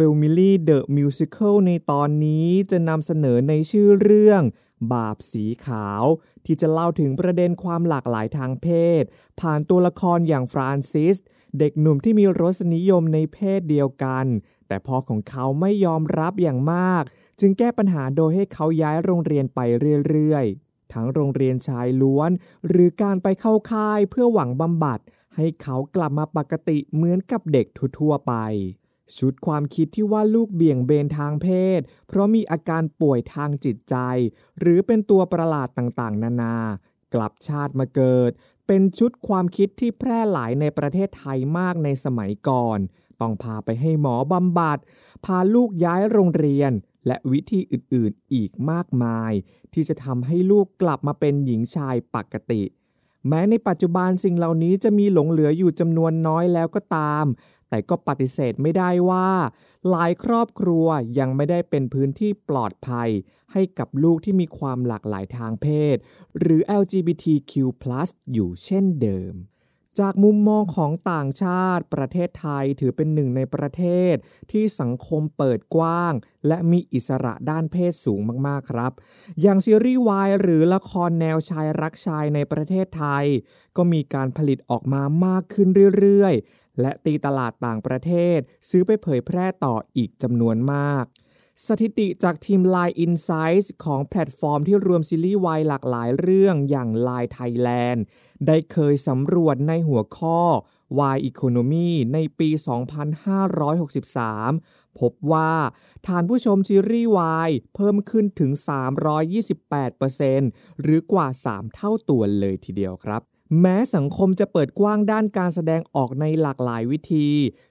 f a m i l y The Musical ในตอนนี้จะนำเสนอในชื่อเรื่อง บาปสีขาว ที่จะเล่าถึงประเด็นความหลากหลายทางเพศ ผ่านตัวละครอย่างฟรานซิส เด็กหนุ่มที่มีรสนิยมในเพศเดียวกัน แต่พ่อของเขาไม่ยอมรับอย่างมาก จึงแก้ปัญหาโดยให้เขาย้ายโรงเรียนไปเรื่อยๆ ทั้งโรงเรียนชายล้วน หรือการไปเข้าค่ายเพื่อหวังบำบัด ให้เขากลับมาปกติเหมือนกับเด็กทั่วไป ชุดความคิดที่ว่าลูกเบี่ยงเบนทางเพศ เพราะมีอาการป่วยทางจิตใจ หรือเป็นตัวประหลาดต่างๆ นานา กลับชาติมาเกิด เป็นชุดความคิดที่แพร่หลายในประเทศไทยมากในสมัยก่อน ต้องพาไปให้หมอบำบัด พาลูกย้ายโรงเรียน และวิธีอื่นๆอีกมากมาย ที่จะทำให้ลูกกลับมาเป็นหญิงชายปกติแม้ในปัจจุบันสิ่งเหล่านี้จะมีหลงเหลืออยู่จำนวนน้อยแล้วก็ตาม แต่ก็ปฏิเสธไม่ได้ว่า หลายครอบครัวยังไม่ได้เป็นพื้นที่ปลอดภัย ให้กับลูกที่มีความหลากหลายทางเพศ หรือ LGBTQ+ อยู่เช่นเดิมจากมุมมองของต่างชาติ ประเทศไทยถือเป็นหนึ่งในประเทศ ที่สังคมเปิดกว้าง และมีอิสระด้านเพศสูงมากๆครับ อย่างซีรีส์วายหรือละครแนวชายรักชายในประเทศไทย ก็มีการผลิตออกมามากขึ้นเรื่อย และตีตลาดต่างประเทศ ซื้อไปเผยแพร่ต่ออีกจำนวนมาก สถิติจากทีม Line Insights ของแพลตฟอร์มที่รวมซีรีส์วายหลากหลายเรื่องอย่าง Line Thailand ได้เคยสำรวจในหัวข้อ Y Economy ในปี 2563 พบว่าฐานผู้ชมซีรีส์วายเพิ่มขึ้นถึง 328%หรือกว่า 3 เท่าตัวเลยทีเดียวครับ แม้สังคมจะเปิดกว้างด้านการแสดงออกในหลากหลายวิธี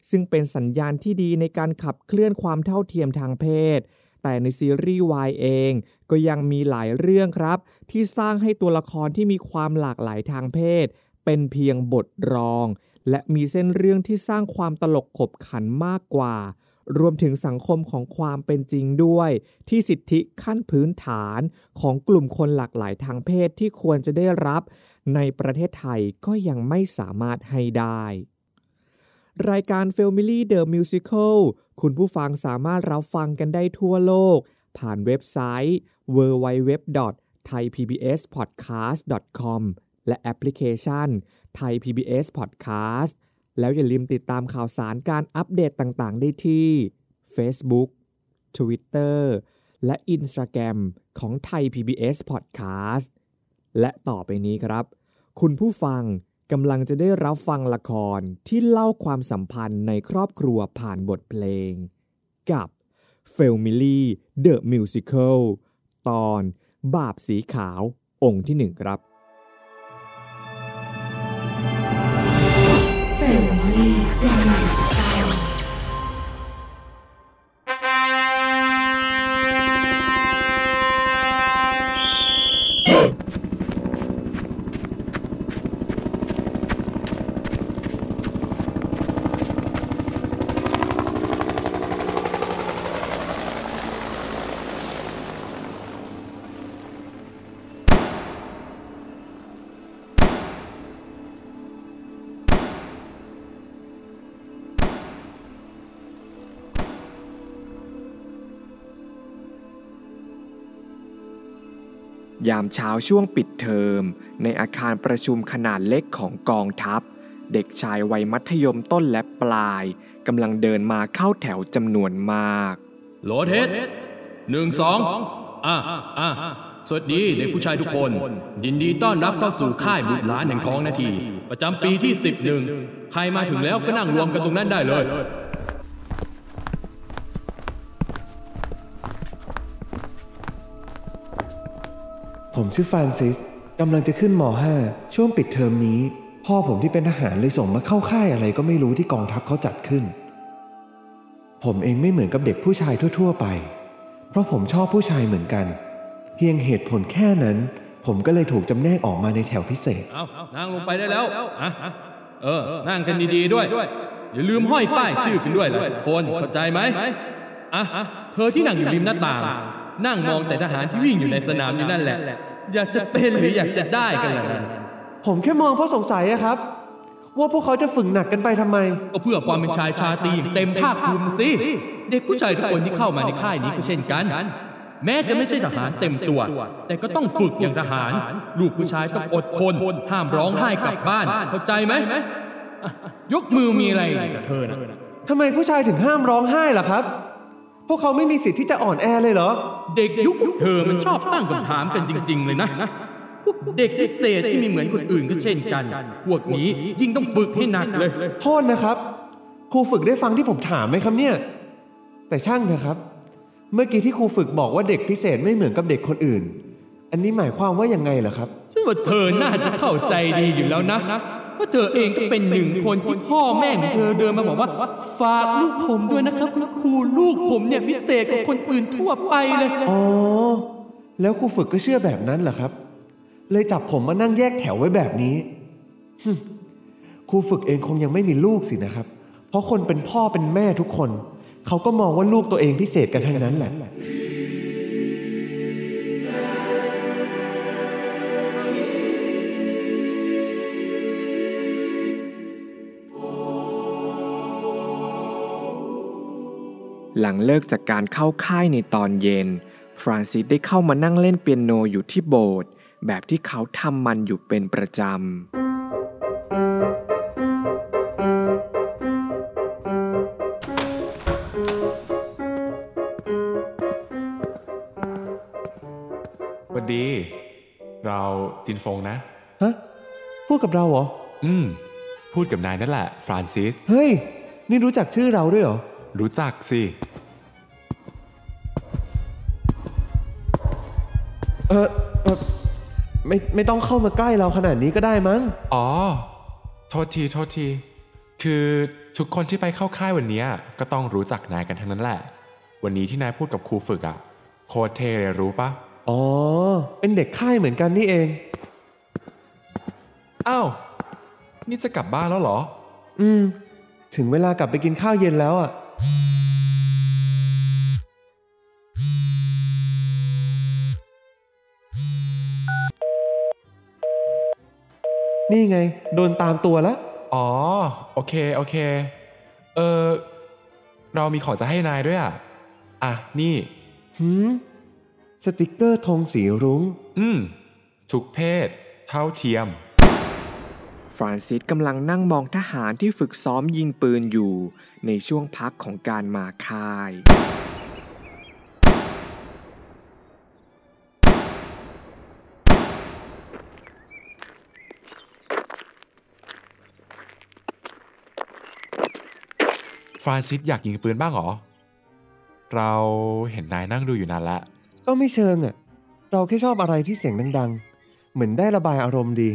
ซึ่งเป็นสัญญาณที่ดีในการขับเคลื่อนความเท่าเทียมทางเพศ แต่ในซีรีส์วายเอง ก็ยังมีหลายเรื่องครับ ที่สร้างให้ตัวละครที่มีความหลากหลายทางเพศ เป็นเพียงบทรอง และมีเส้นเรื่องที่สร้างความตลกขบขันมากกว่า รวมถึงสังคมของความเป็นจริงด้วย ที่สิทธิขั้นพื้นฐานของกลุ่มคนหลากหลายทางเพศที่ควรจะได้รับ ในประเทศไทยก็ยังไม่สามารถให้ได้ รายการ Family The Musical คุณผู้ฟังสามารถรับฟังกันได้ทั่วโลก ผ่านเว็บไซต์ www.thaipbspodcast.com และแอปพลิเคชัน Thai PBS Podcast แล้วอย่าลืมติดตามข่าวสารการอัปเดตต่าง ๆ ได้ที่ Facebook Twitter และ Instagram ของ Thai PBS Podcast และต่อไปนี้ครับ คุณผู้ฟังกำลังจะได้รับฟังละครที่เล่าความสัมพันธ์ในครอบครัวผ่านบทเพลง กับ f a m i l y The Musical ตอน บาปสีขาวองค์ที่หนึ่งครับ ยามเช้าช่วงปิดเทอม ในอาคารประชุมขนาดเล็กของกองทัพ เด็กชายวัยมัธยมต้นและปลายกำลังเดินมาเข้าแถวจำนวนมากโหลเทสหนึ่งสองอะอะสวัสดีเด็กผู้ชายทุกคน ยินดีต้อนรับเข้าสู่ค่ายบุตรหลานแห่งท้องนาที ประจำปีที่ 11 ใครมาถึงแล้วก็นั่งรวมกันตรงนั้นได้เลย ผมชื่อฟรานซิสกำลังจะขึ้นม .5 ช่วงปิดเทอมนี้ พ่อผมที่เป็นทหารเลยส่งมาเข้าค่ายอะไรก็ไม่รู้ที่กองทัพเขาจัดขึ้น ผมเองไม่เหมือนกับเด็กผู้ชายทั่ว ๆ ไป เพราะผมชอบผู้ชายเหมือนกัน เพียงเหตุผลแค่นั้น ผมก็เลยถูกจำแนกออกมาในแถวพิเศษ เอานั่งลงไปได้แล้วอะเออ นั่งกันดีๆด้วย อย่าลืมห้อยป้ายชื่อกันด้วยล่ะทุกคนเข้าใจไหมอะเธอที่นั่งอยู่ริมหน้าต่าง นั่งมองแต่ทหารที่วิ่งอยู่ในสนามอยู่นั่นแหละ อยากจะเป็นหรืออยากจะได้กันล่ะนั่นผมแค่มองเพราะสงสัยอะครับ ว่าพวกเขาจะฝึกหนักกันไปทำไม ก็เพื่อความเป็นชายชาตรีอย่างเต็มภาคภูมิสิ เด็กผู้ชายทุกคนที่เข้ามาในค่ายนี้ก็เช่นกัน แม้จะไม่ใช่ทหารเต็มตัว แต่ก็ต้องฝึกอย่างทหาร ลูกผู้ชายต้องอดทน ห้ามร้องไห้กลับบ้าน เข้าใจไหมอะยกมือมีอะไรกับเธอนะ ทำไมผู้ชายถึงห้ามร้องไห้ล่ะครับ พวกเขาไม่มีสิทธิ์ที่จะอ่อนแอเลยเหรอ เด็กยุคพวกเธอมันชอบตั้งคำถามกันจริง ๆ เลยนะพวกเด็กพิเศษที่ไมีเหมือนคนอื่นก็เช่นกัน พวกนี้ยิ่งต้องฝึกให้หนักเลย โทษนะครับ ครูฝึกได้ฟังที่ผมถามไหมครับเนี่ย แต่ช่างเถอะครับ เมื่อกี้ที่ครูฝึกบอกว่าเด็กพิเศษไม่เหมือนกับเด็กคนอื่น อันนี้หมายความว่ายังไงเหรอครับฉันว่าเธอน่าจะเข้าใจดีอยู่แล้วนะ เพราะเธอเองก็เป็นหนึ่งคนที่พ่อแม่ของเธอเดินมาบอกว่า ฝากลูกผมด้วยนะครับคุณครูลูกผมเนี่ยพิเศษกว่าคนอื่นทั่วไปเลยอ๋อแล้วครูฝึกก็เชื่อแบบนั้นเหรอครับ เลยจับผมมานั่งแยกแถวไว้แบบนี้ฮึ่มครูฝึกเองคงยังไม่มีลูกสินะครับ เพราะคนเป็นพ่อเป็นแม่ทุกคน เขาก็มองว่าลูกตัวเองพิเศษกันทั้งนั้นแหละ หลังเลิกจากการเข้าค่ายในตอนเย็น ฟรานซิสได้เข้ามานั่งเล่นเปียโนอยู่ที่โบสถ์แบบที่เขาทำมันอยู่เป็นประจำสวัสดี เราจินฟงนะ ฮะ พูดกับเราเหรอ อืม พูดกับนายนั่นแหละ ฟรานซิส เฮ้ย นี่รู้จักชื่อเราด้วยเหรอ รู้จักสิ เออเออไม่ไม่ต้องเข้ามาใกล้เราขนาดนี้ก็ได้มั้ง อ๋อ โทษที โทษที คือทุกคนที่ไปเข้าค่ายวันเนี้ยก็ต้องรู้จักนายกันทั้งนั้นแหละ วันนี้ที่นายพูดกับครูฝึกอะ่ะ โคตรเท่เลยรู้ปะอ๋อ เป็นเด็กค่ายเหมือนกันนี่เอง อ้าว นี่จะกลับบ้านแล้วเหรอ อืม ถึงเวลากลับไปกินข้าวเย็นแล้วอะ นี่ไง โดนตามตัวแล้ว อ๋อ โอเค โอเค เออ เรามีของจะให้นายด้วยอะ อะ นี่หืมสติกเกอร์ธงสีรุง้ง อืม ทุกเพศ เท่าเทียม ฟรานซิสกำลังนั่งมองทหารที่ฝึกซ้อมยิงปืนอยู่ ในช่วงพักของการมาค่าย ฟรานซิสอยากยิงปืนบ้างเหรอ เราเห็นนายนั่งดูอยู่นานละ ก็ไม่เชิงอะเราแค่ชอบอะไรที่เสียงดังๆ เหมือนได้ระบายอารมณ์ดี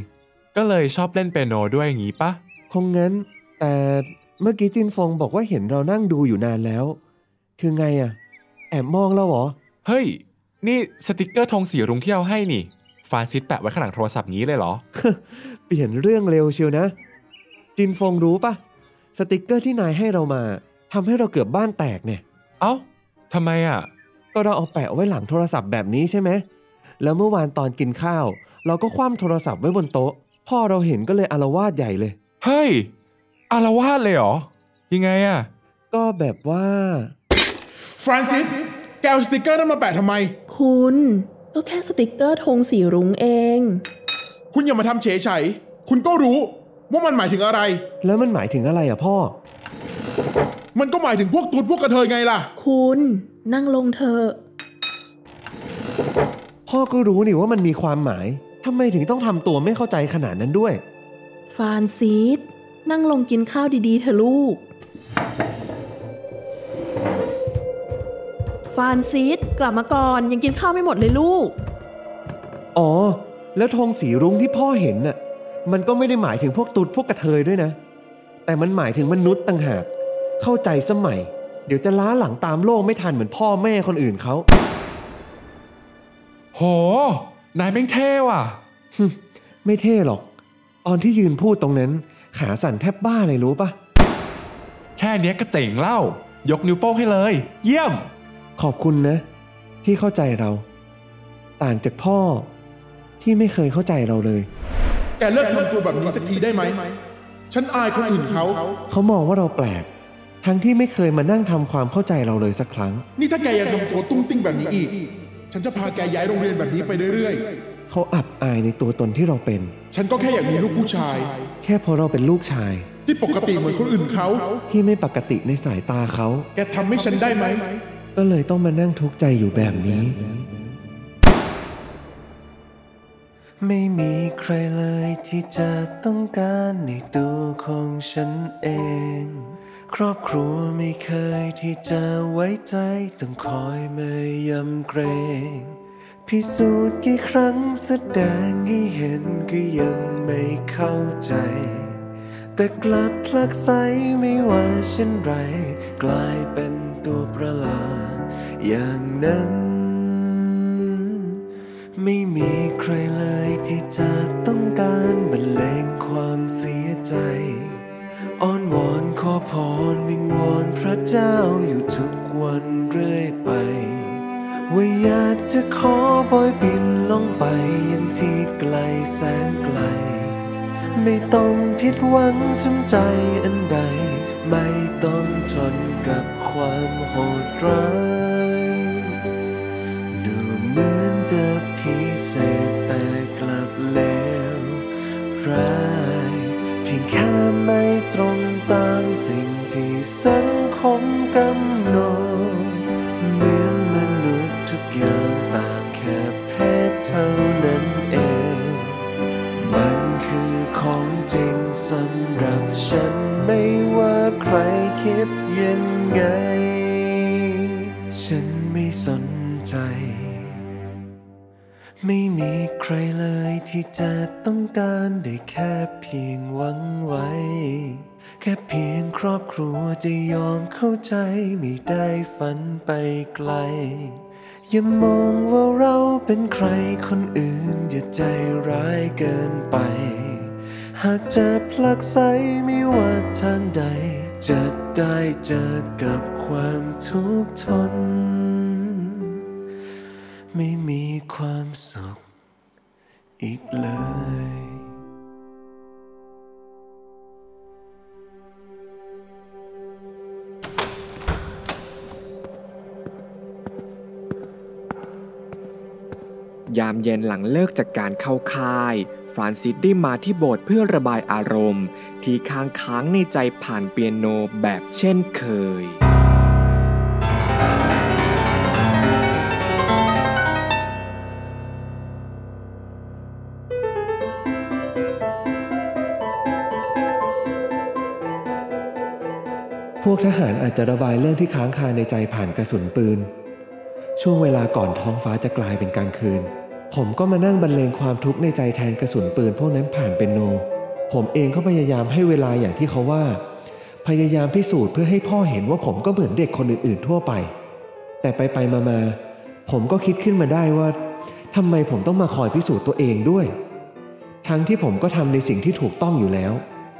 ก็เลยชอบเล่นเปียโนด้วยอย่างงี้ปะคงงั้น แต่เมื่อกี้จินฟงบอกว่าเห็นเรานั่งดูอยู่นานแล้ว คือไงอะแอบมองเราเหรอ เฮ้ย นี่สติกเกอร์ธงสีรุ้งที่เราให้นี่ฟรานซิสแปะไว้ข้างหลังโทรศัพท์งี้เลยเหรอ เปลี่ยนเรื่องเร็วเชียวนะ จินฟงรู้ปะสติกเกอร์ที่นายให้เรามาทำให้เราเกือบบ้านแตกเนี่ย เอ้าทำไมอะ ก็เราเอาแปะไว้หลังโทรศัพท์แบบนี้ใช่ไหมแล้วเมื่อวานตอนกินข้าว เราก็คว่ำโทรศัพท์ไว้บนโต๊ะ พ่อเราเห็นก็เลยอารวาสใหญ่เลย เฮ้ยอารวาสเลยเหรอ ยังไงอะก็แบบว่า ฟรานซิส แกเอาสติกเกอร์นั้นมาแปะทำไม คุณ ก็แค่สติกเกอร์ธงสีรุ้งเอง คุณอย่ามาทำเฉยเฉยคุณก็รู้ว่ามันหมายถึงอะไร แล้วมันหมายถึงอะไรอะพ่อ มันก็หมายถึงพวกตุ๊ดพวกกระเทยไงล่ะ คุณนั่งลงเถอะ พ่อก็รู้นี่ว่ามันมีความหมาย ทำไมถึงต้องทำตัวไม่เข้าใจขนาดนั้นด้วย ฟานซิสนั่งลงกินข้าวดีๆเถอะลูก ฟานซิสกลับมาก่อนยังกินข้าวไม่หมดเลยลูก อ๋อ แล้วธงสีรุ้งที่พ่อเห็นน่ะ มันก็ไม่ได้หมายถึงพวกตุ๊ดพวกกระเทยด้วยนะ แต่มันหมายถึงมนุษย์ต่างหาก เข้าใจสมัย เดี๋ยวจะล้าหลังตามโลกไม่ทันเหมือนพ่อแม่คนอื่นเขาโห นายแม่งเท่ว่ะ ไม่เท่หรอก ตอนที่ยืนพูดตรงนั้น ขาสั่นแทบบ้าเลยรู้ปะแค่เนี้ยก็เจ๋งเล่า ยกนิ้วโป้งให้เลย เยี่ยม ขอบคุณนะ ที่เข้าใจเรา ต่างจากพ่อที่ไม่เคยเข้าใจเราเลย แกเลิกทำตัวแบบนี้สักทีได้ไหม ฉันอายคนอื่นเขา เขามองว่าเราแปลก ทั้งที่ไม่เคยมานั่งทำความเข้าใจเราเลยสักครั้ง นี่ถ้าแกยังทำตัวตุ้งติ้งแบบนี้อีก ฉันจะพาแกย้ายโรงเรียนแบบนี้ไปเรื่อยเขาอับอายในตัวตนที่เราเป็น ๆ ฉันก็แค่อยากมีลูกผู้ชาย แค่เพราะเราเป็นลูกชาย ที่ปกติเหมือนคนอื่นเขา ที่ไม่ปกติในสายตาเขา แกทำให้ฉันได้ไหม ก็เลยต้องมานั่งทุกข์ใจอยู่แบบนี้ ไม่มีใครเลยที่จะต้องการในตัวของฉันเอง ครอบครัวไม่เคยที่จะไว้ใจ ต้องคอยมายำเกรง พิสูจน์กี่ครั้งแสดงให้เห็นก็ยังไม่เข้าใจ แต่กลับพลักไสไม่ว่าเช่นไร กลายเป็นตัวประหลาดอย่างนั้น ไม่มีใครเลยที่จะต้องการบรรเลง ขอพรวิงวอนพระเจ้าอยู่ทุกวันเรื่อยไป ว่าอยากจะขอบอยบินลงไปยังที่ไกลแสนไกล ไม่ต้องผิดหวังช้ำใจอันใด ไม่ต้องทนกับความโหดร้าย สังคมกำ ไกล อย่ามองว่าเราเป็นใครคนอื่น อย่าใจร้ายเกินไป หากจะผลักไสไม่ว่าทางใด จะได้เจอกับความทุกข์ทน ไม่มีความสุขอีกเลย ยามเย็นหลังเลิกจากการเข้าค่าย ฟรานซิสได้มาที่โบสถ์เพื่อระบายอารมณ์ ที่ค้างค้างในใจผ่านเปียโนแบบเช่นเคยพวกทหารอาจจะระบายเรื่องที่ค้างคาในใจผ่านกระสุนปืน ช่วงเวลาก่อนท้องฟ้าจะกลายเป็นกลางคืน ผมก็มานั่งบรรเลงความทุกข์ในใจแทนกระสุนปืนพวกนั้นผ่านเป็นโน ผมเองก็พยายามให้เวลาอย่างที่เขาว่า พยายามพิสูจน์เพื่อให้พ่อเห็นว่าผมก็เหมือนเด็กคนอื่นๆทั่วไป แต่ไปไปมามาๆผมก็คิดขึ้นมาได้ว่าทำไมผมต้องมาคอยพิสูจน์ตัวเองด้วย ทั้งที่ผมก็ทำในสิ่งที่ถูกต้องอยู่แล้ว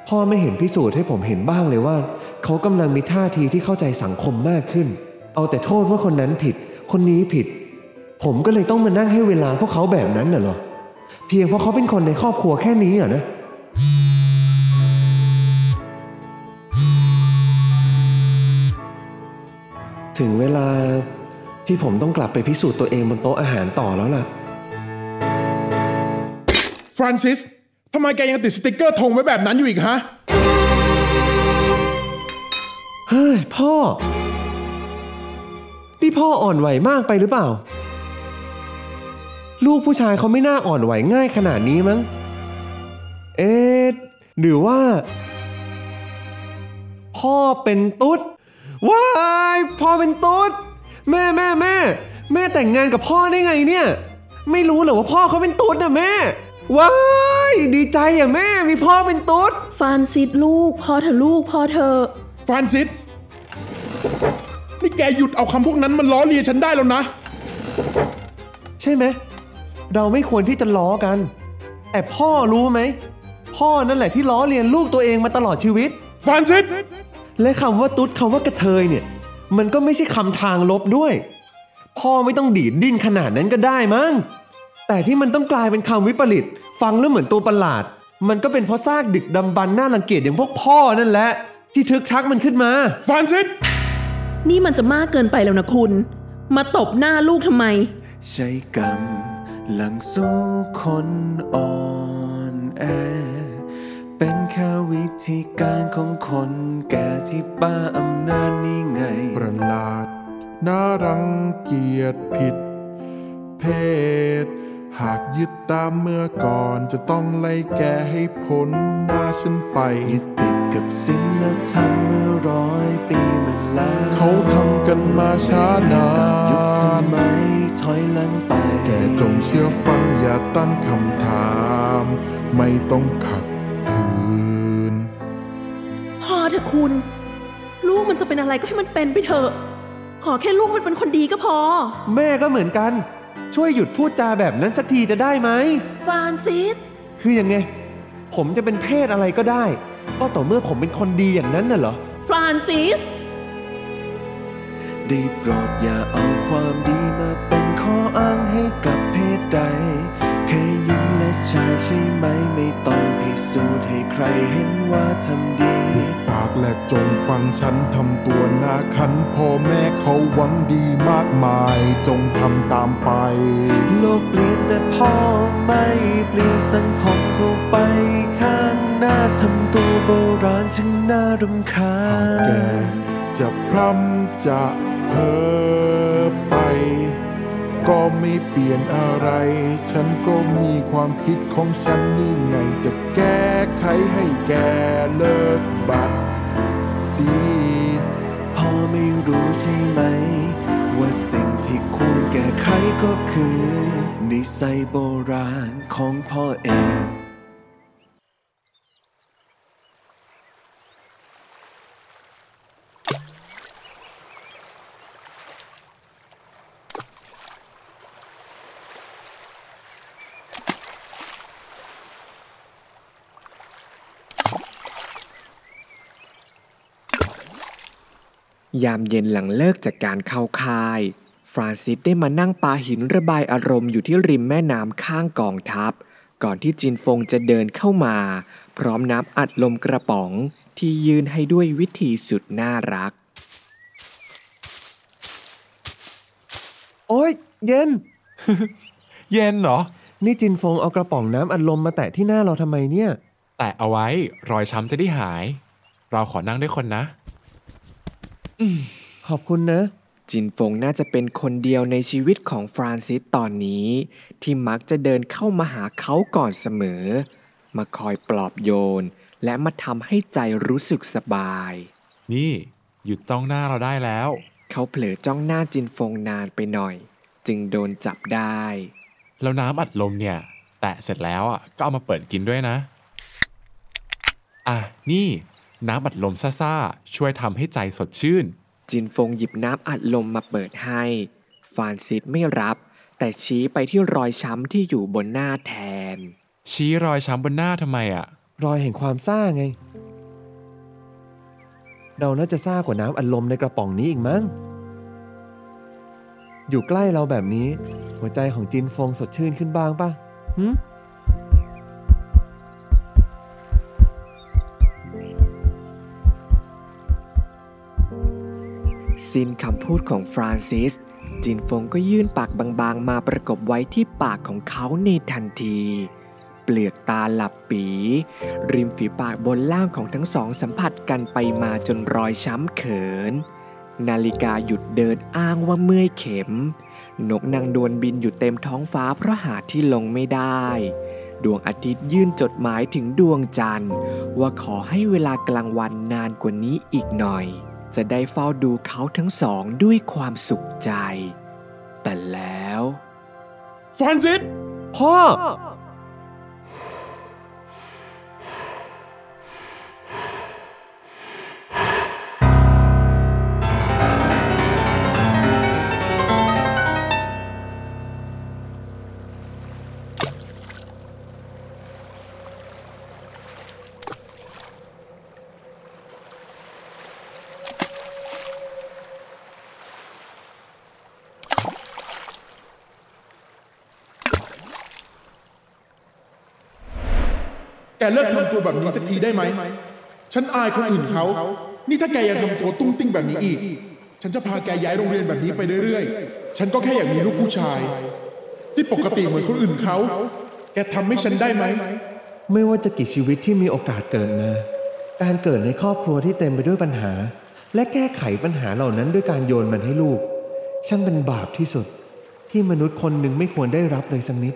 พ่อไม่เห็นพิสูจน์ให้ผมเห็นบ้างเลยว่า เขากำลังมีท่าทีที่เข้าใจสังคมมากขึ้น เอาแต่โทษว่าคนนั้นผิด คนนี้ผิด ผมก็เลยต้องมานั่งให้เวลาพวกเขาแบบนั้นน่ะเหรอ เพียงเพราะเขาเป็นคนในครอบครัวแค่นี้เหรอนะถึงเวลาที่ผมต้องกลับไปพิสูจน์ตัวเองบนโต๊ะอาหารต่อแล้วล่ะ ฟรานซิส ทำไมแกยังติดสติกเกอร์ธงไว้แบบนั้นอยู่อีกฮะ เฮ้ย พ่อ นี่พ่ออ่อนไหวมากไปหรือเปล่า ลูกผู้ชายเขาไม่น่าอ่อนไหวง่ายขนาดนี้มั้ง เอ๊ะหรือว่า พ่อเป็นตุ๊ดว้ายพ่อเป็นตุ๊ดแม่แม่แม่แม่แต่งงานกับพ่อได้ไงเนี่ย ไม่รู้เหรอว่าพ่อเขาเป็นตุ๊ดนะแม่ว้ายดีใจอะแม่มีพ่อเป็นตุ๊ดฟานซิสลูกพอเถอะลูกพอเถอะฟรานซิส นี่แกหยุดเอาคำพวกนั้นมันล้อเลียนฉันได้แล้วนะ ใช่ไหม เราไม่ควรที่จะล้อกัน แต่พ่อรู้ไหม พ่อนั่นแหละที่ล้อเลียนลูกตัวเองมาตลอดชีวิตฟรานซิสและคำว่าตุ๊ดคำว่ากระเทยเนี่ย มันก็ไม่ใช่คำทางลบด้วย พ่อไม่ต้องดีดดิ้นขนาดนั้นก็ได้มั้งแต่ที่มันต้องกลายเป็นคำวิปริต ฟังแล้วเหมือนตัวประหลาด มันก็เป็นเพราะซากดึกดำบรรพ์น่ารังเกียจอย่างพวกพ่อนั่นแหละ ที่ทึกทักมันขึ้นมาฟรานซิสนี่มันจะมากเกินไปแล้วนะคุณ มาตบหน้าลูกทำไม ใช้กรรม หลังสู้คนอ่อนแอ เป็นแค่วิธีการของคนแก่ที่บ้าอำนาจนี่ไง ประหลาด น่ารังเกียจผิด เพศ หากยึดตามเมื่อก่อนจะต้องไล่แกให้พ้นหน้าฉันไป ยึดติดกับศีลธรรมเมื่อร้อยปีมาแล้ว เขาทำกันมาช้า อย่าตั้งคำถาม ไม่ต้องขัดขืน พอเถอะคุณ ลูกมันจะเป็นอะไรก็ให้มันเป็นไปเถอะ ขอแค่ลูกมันเป็นคนดีก็พอ แม่ก็เหมือนกัน ช่วยหยุดพูดจาแบบนั้นสักทีจะได้ไหมฟานซิส คือยังไง ผมจะเป็นเพศอะไรก็ได้ ก็ต่อเมื่อผมเป็นคนดีอย่างนั้นน่ะเหรอ ฟรานซิส ได้โปรดอย่าเอาความดีมาเป็นข้ออ้างให้กับเพศใดแค่หญิงและ ชายใช่ไหมไม่ต้องพิสูจน์ให้ใครเห็นว่าทำดีปากและจงฟังฉันทำตัวหน้าคันพ่อแม่เขาหวังดีมากมาย จงทำตามไป โลกเปลี่ยนแต่พ่อไม่เปลี่ยนสังคมเข้าไปข้างหน้าทำตัวโบราณช่างน่ารำคาหากแกญจะพร่ำจะเพ้อไป ก็ไม่เปลี่ยนอะไร ฉันก็มีความคิดของฉันนี่ไงจะแก้ไขให้แกเลิกบัดสีพ่อไม่รู้ใช่ไหม ว่าสิ่งที่ควรแก้ไขก็คือ นิสัยโบราณของพ่อเอง ยามเย็นหลังเลิกจากการเข้าค่าย ฟรานซิสได้มานั่งปาหินระบายอารมณ์อยู่ที่ริมแม่น้ำข้างกองทัพ ก่อนที่จินฟงจะเดินเข้ามา พร้อมน้ำอัดลมกระป๋องที่ยืนให้ด้วยวิธีสุดน่ารัก โอ๊ยเย็น เย็นเหรอ นี่จินฟงเอากระป๋องน้ำอัดลมมาแตะที่หน้าเราทำไมเนี่ย แต่เอาไว้รอยช้ำจะได้หาย เราขอนั่งด้วยคนนะ ขอบคุณนะ จินฟงน่าจะเป็นคนเดียวในชีวิตของฟรานซิสตอนนี้ ที่มักจะเดินเข้ามาหาเขาก่อนเสมอ มาคอยปลอบโยน และมาทำให้ใจรู้สึกสบาย นี่หยุดจ้องหน้าเราได้แล้ว เขาเผลอจ้องหน้าจินฟงนานไปหน่อย จึงโดนจับได้ แล้วน้ำอัดลมเนี่ย แตะเสร็จแล้วอะก็เอามาเปิดกินด้วยนะ อะนี่ น้ำอัดลมซ่าๆ ช่วยทำให้ใจสดชื่น จินฟงหยิบน้ำอัดลมมาเปิดให้ฟรานซิสไม่รับ แต่ชี้ไปที่รอยช้ำที่อยู่บนหน้าแทน ชี้รอยช้ำบนหน้าทำไมอะ รอยแห่งความซ่าไง เราน่าจะซ่ากว่าน้ำอัดลมในกระป๋องนี้อีกมั้ง อยู่ใกล้เราแบบนี้ หัวใจของจินฟงสดชื่นขึ้นบ้างปะหึ สิ้นคำพูดของฟรานซิส จินฟงก็ยื่นปากบางๆ มาประกบไว้ที่ปากของเขาในทันที เปลือกตาหลับปี ริมฝีปากบนล่างของทั้งสองสัมผัสกันไปมาจนรอยช้ำเขิน นาฬิกาหยุดเดินอ้างว่าเมื่อยเข็ม นกนางดวนบินอยู่เต็มท้องฟ้าเพราะหาที่ลงไม่ได้ดวงอาทิตย์ยื่นจดหมายถึงดวงจันทร์ ว่าขอให้เวลากลางวันนานกว่านี้อีกหน่อย จะได้เฝ้าดูเขาทั้งสองด้วยความสุขใจ แต่แล้ว ฟรานซิส พ่อ เลิกทำตัวแบบนี้สักทีได้ไหม ฉันอายคนอื่นเขา นี่ถ้าแกยังทำตัวตุ้งติ้งแบบนี้อีก ฉันจะพาแกย้ายโรงเรียนแบบนี้ไปเรื่อยๆ ฉันก็แค่อยากมีลูกผู้ชาย ที่ปกติเหมือนคนอื่นเขา แกทำให้ฉันได้ไหม ไม่ว่าจะกี่ชีวิตที่มีโอกาสเกิดมา การเกิดในครอบครัวที่เต็มไปด้วยปัญหา และแก้ไขปัญหาเหล่านั้นด้วยการโยนมันให้ลูก ช่างเป็นบาปที่สุด ที่มนุษย์คนหนึ่งไม่ควรได้รับเลยสักนิด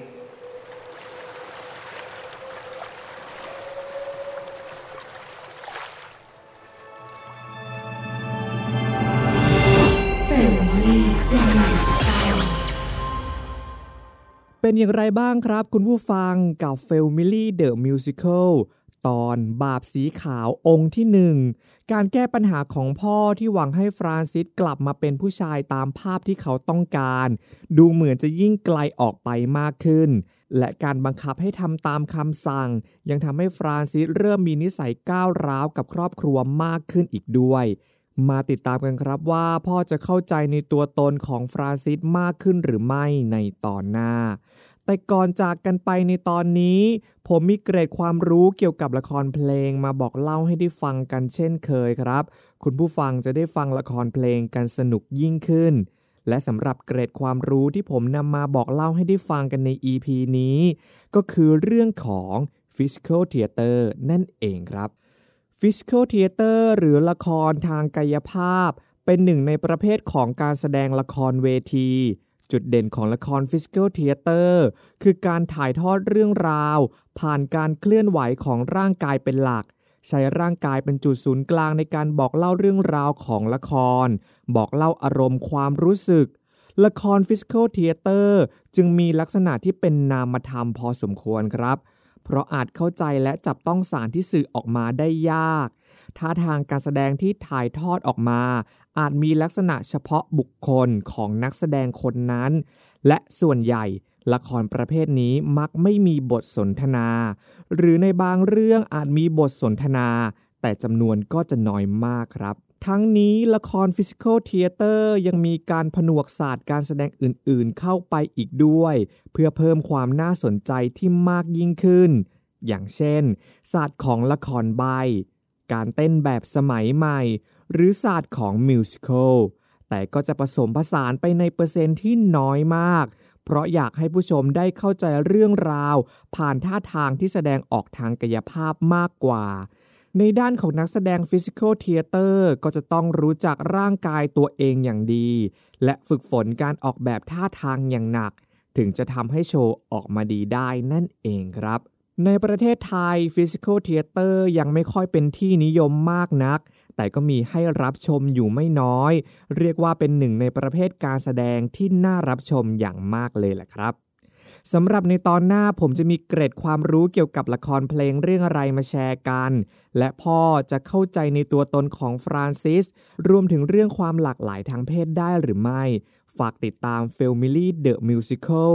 เป็นอย่างไรบ้างครับ คุณผู้ฟังกับ f a m i l y The Musical ตอนบาปสีขาวองค์ที่หนึ่งการแก้ปัญหาของพ่อที่หวังให้ฟรานซิสกลับมาเป็นผู้ชายตามภาพที่เขาต้องการ ดูเหมือนจะยิ่งไกลออกไปมากขึ้น และการบังคับให้ทำตามคำสั่ง ยังทำให้ฟรานซิสเริ่มมีนิสัยก้าวร้าวกับครอบครัวมากขึ้นอีกด้วย มาติดตามกันครับว่าพ่อจะเข้าใจในตัวตนของฟรานซิสมากขึ้นหรือไม่ในตอนหน้า แต่ก่อนจากกันไปในตอนนี้ ผมมีเกรดความรู้เกี่ยวกับละครเพลงมาบอกเล่าให้ได้ฟังกันเช่นเคยครับ คุณผู้ฟังจะได้ฟังละครเพลงกันสนุกยิ่งขึ้น และสำหรับเกรดความรู้ที่ผมนำมาบอกเล่าให้ได้ฟังกันใน EP นี้ ก็คือเรื่องของ Physical Theater นั่นเองครับ Physical Theater หรือละครทางกายภาพ เป็นหนึ่งในประเภทของการแสดงละครเวที จุดเด่นของละคร Physical Theater คือการถ่ายทอดเรื่องราว ผ่านการเคลื่อนไหวของร่างกายเป็นหลัก ใช้ร่างกายเป็นจุดศูนย์กลางในการบอกเล่าเรื่องราวของละคร บอกเล่าอารมณ์ความรู้สึก ละคร Physical Theater จึงมีลักษณะที่เป็นนามธรรมพอสมควรครับ เพราะอาจเข้าใจและจับต้องสารที่สื่อออกมาได้ยากท่าทางการแสดงที่ถ่ายทอดออกมา อาจมีลักษณะเฉพาะบุคคลของนักแสดงคนนั้น และส่วนใหญ่ละครประเภทนี้มักไม่มีบทสนทนา หรือในบางเรื่องอาจมีบทสนทนา แต่จำนวนก็จะน้อยมากครับ ทั้งนี้ละคร physical theatre ยังมีการผนวกศาสตร์การแสดงอื่นๆ เข้าไปอีกด้วย เพื่อเพิ่มความน่าสนใจที่มากยิ่งขึ้น อย่างเช่น ศาสตร์ของละครใบ การเต้นแบบสมัยใหม่ หรือศาสตร์ของ musical แต่ก็จะผสมผสานไปในเปอร์เซ็นต์ที่น้อยมาก เพราะอยากให้ผู้ชมได้เข้าใจเรื่องราว ผ่านท่าทางที่แสดงออกทางกายภาพมากกว่า ในด้านของนักแสดง physical theatre ก็จะต้องรู้จักร่างกายตัวเองอย่างดี และฝึกฝนการออกแบบท่าทางอย่างหนัก ถึงจะทำให้โชว์ออกมาดีได้นั่นเองครับ ในประเทศไทย physical theatre ยังไม่ค่อยเป็นที่นิยมมากนัก แต่ก็มีให้รับชมอยู่ไม่น้อย เรียกว่าเป็นหนึ่งในประเภทการแสดงที่น่ารับชมอย่างมากเลยแหละครับ สำหรับในตอนหน้าผมจะมีเกร็ดความรู้เกี่ยวกับละครเพลงเรื่องอะไรมาแชร์กัน และพ่อจะเข้าใจในตัวตนของฟรานซิส รวมถึงเรื่องความหลากหลายทางเพศได้หรือไม่ ฝากติดตาม f a m i l y The Musical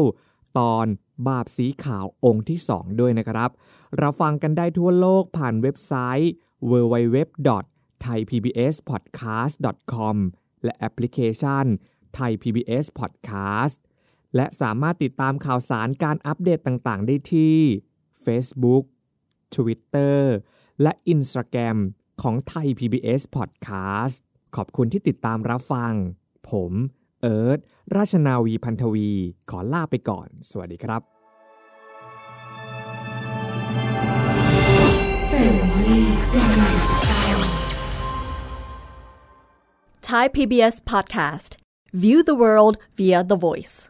ตอนบาปสีขาวองค์ที่ 2 ด้วยนะครับ เราฟังกันได้ทั่วโลกผ่านเว็บไซต์ www.thaipbspodcast.com และแอปพลิเคชัน Thai PBS Podcast และสามารถติดตามข่าวสารการอัปเดตต่างๆ ได้ที่ Facebook Twitter และ Instagram ของไทย PBS Podcast ขอบคุณที่ติดตามรับฟัง ผม เอิร์ธราชนาวีพันธวี ขอลาไปก่อน สวัสดีครับ Family Dynamics Thai PBS podcast. View the world via the voice.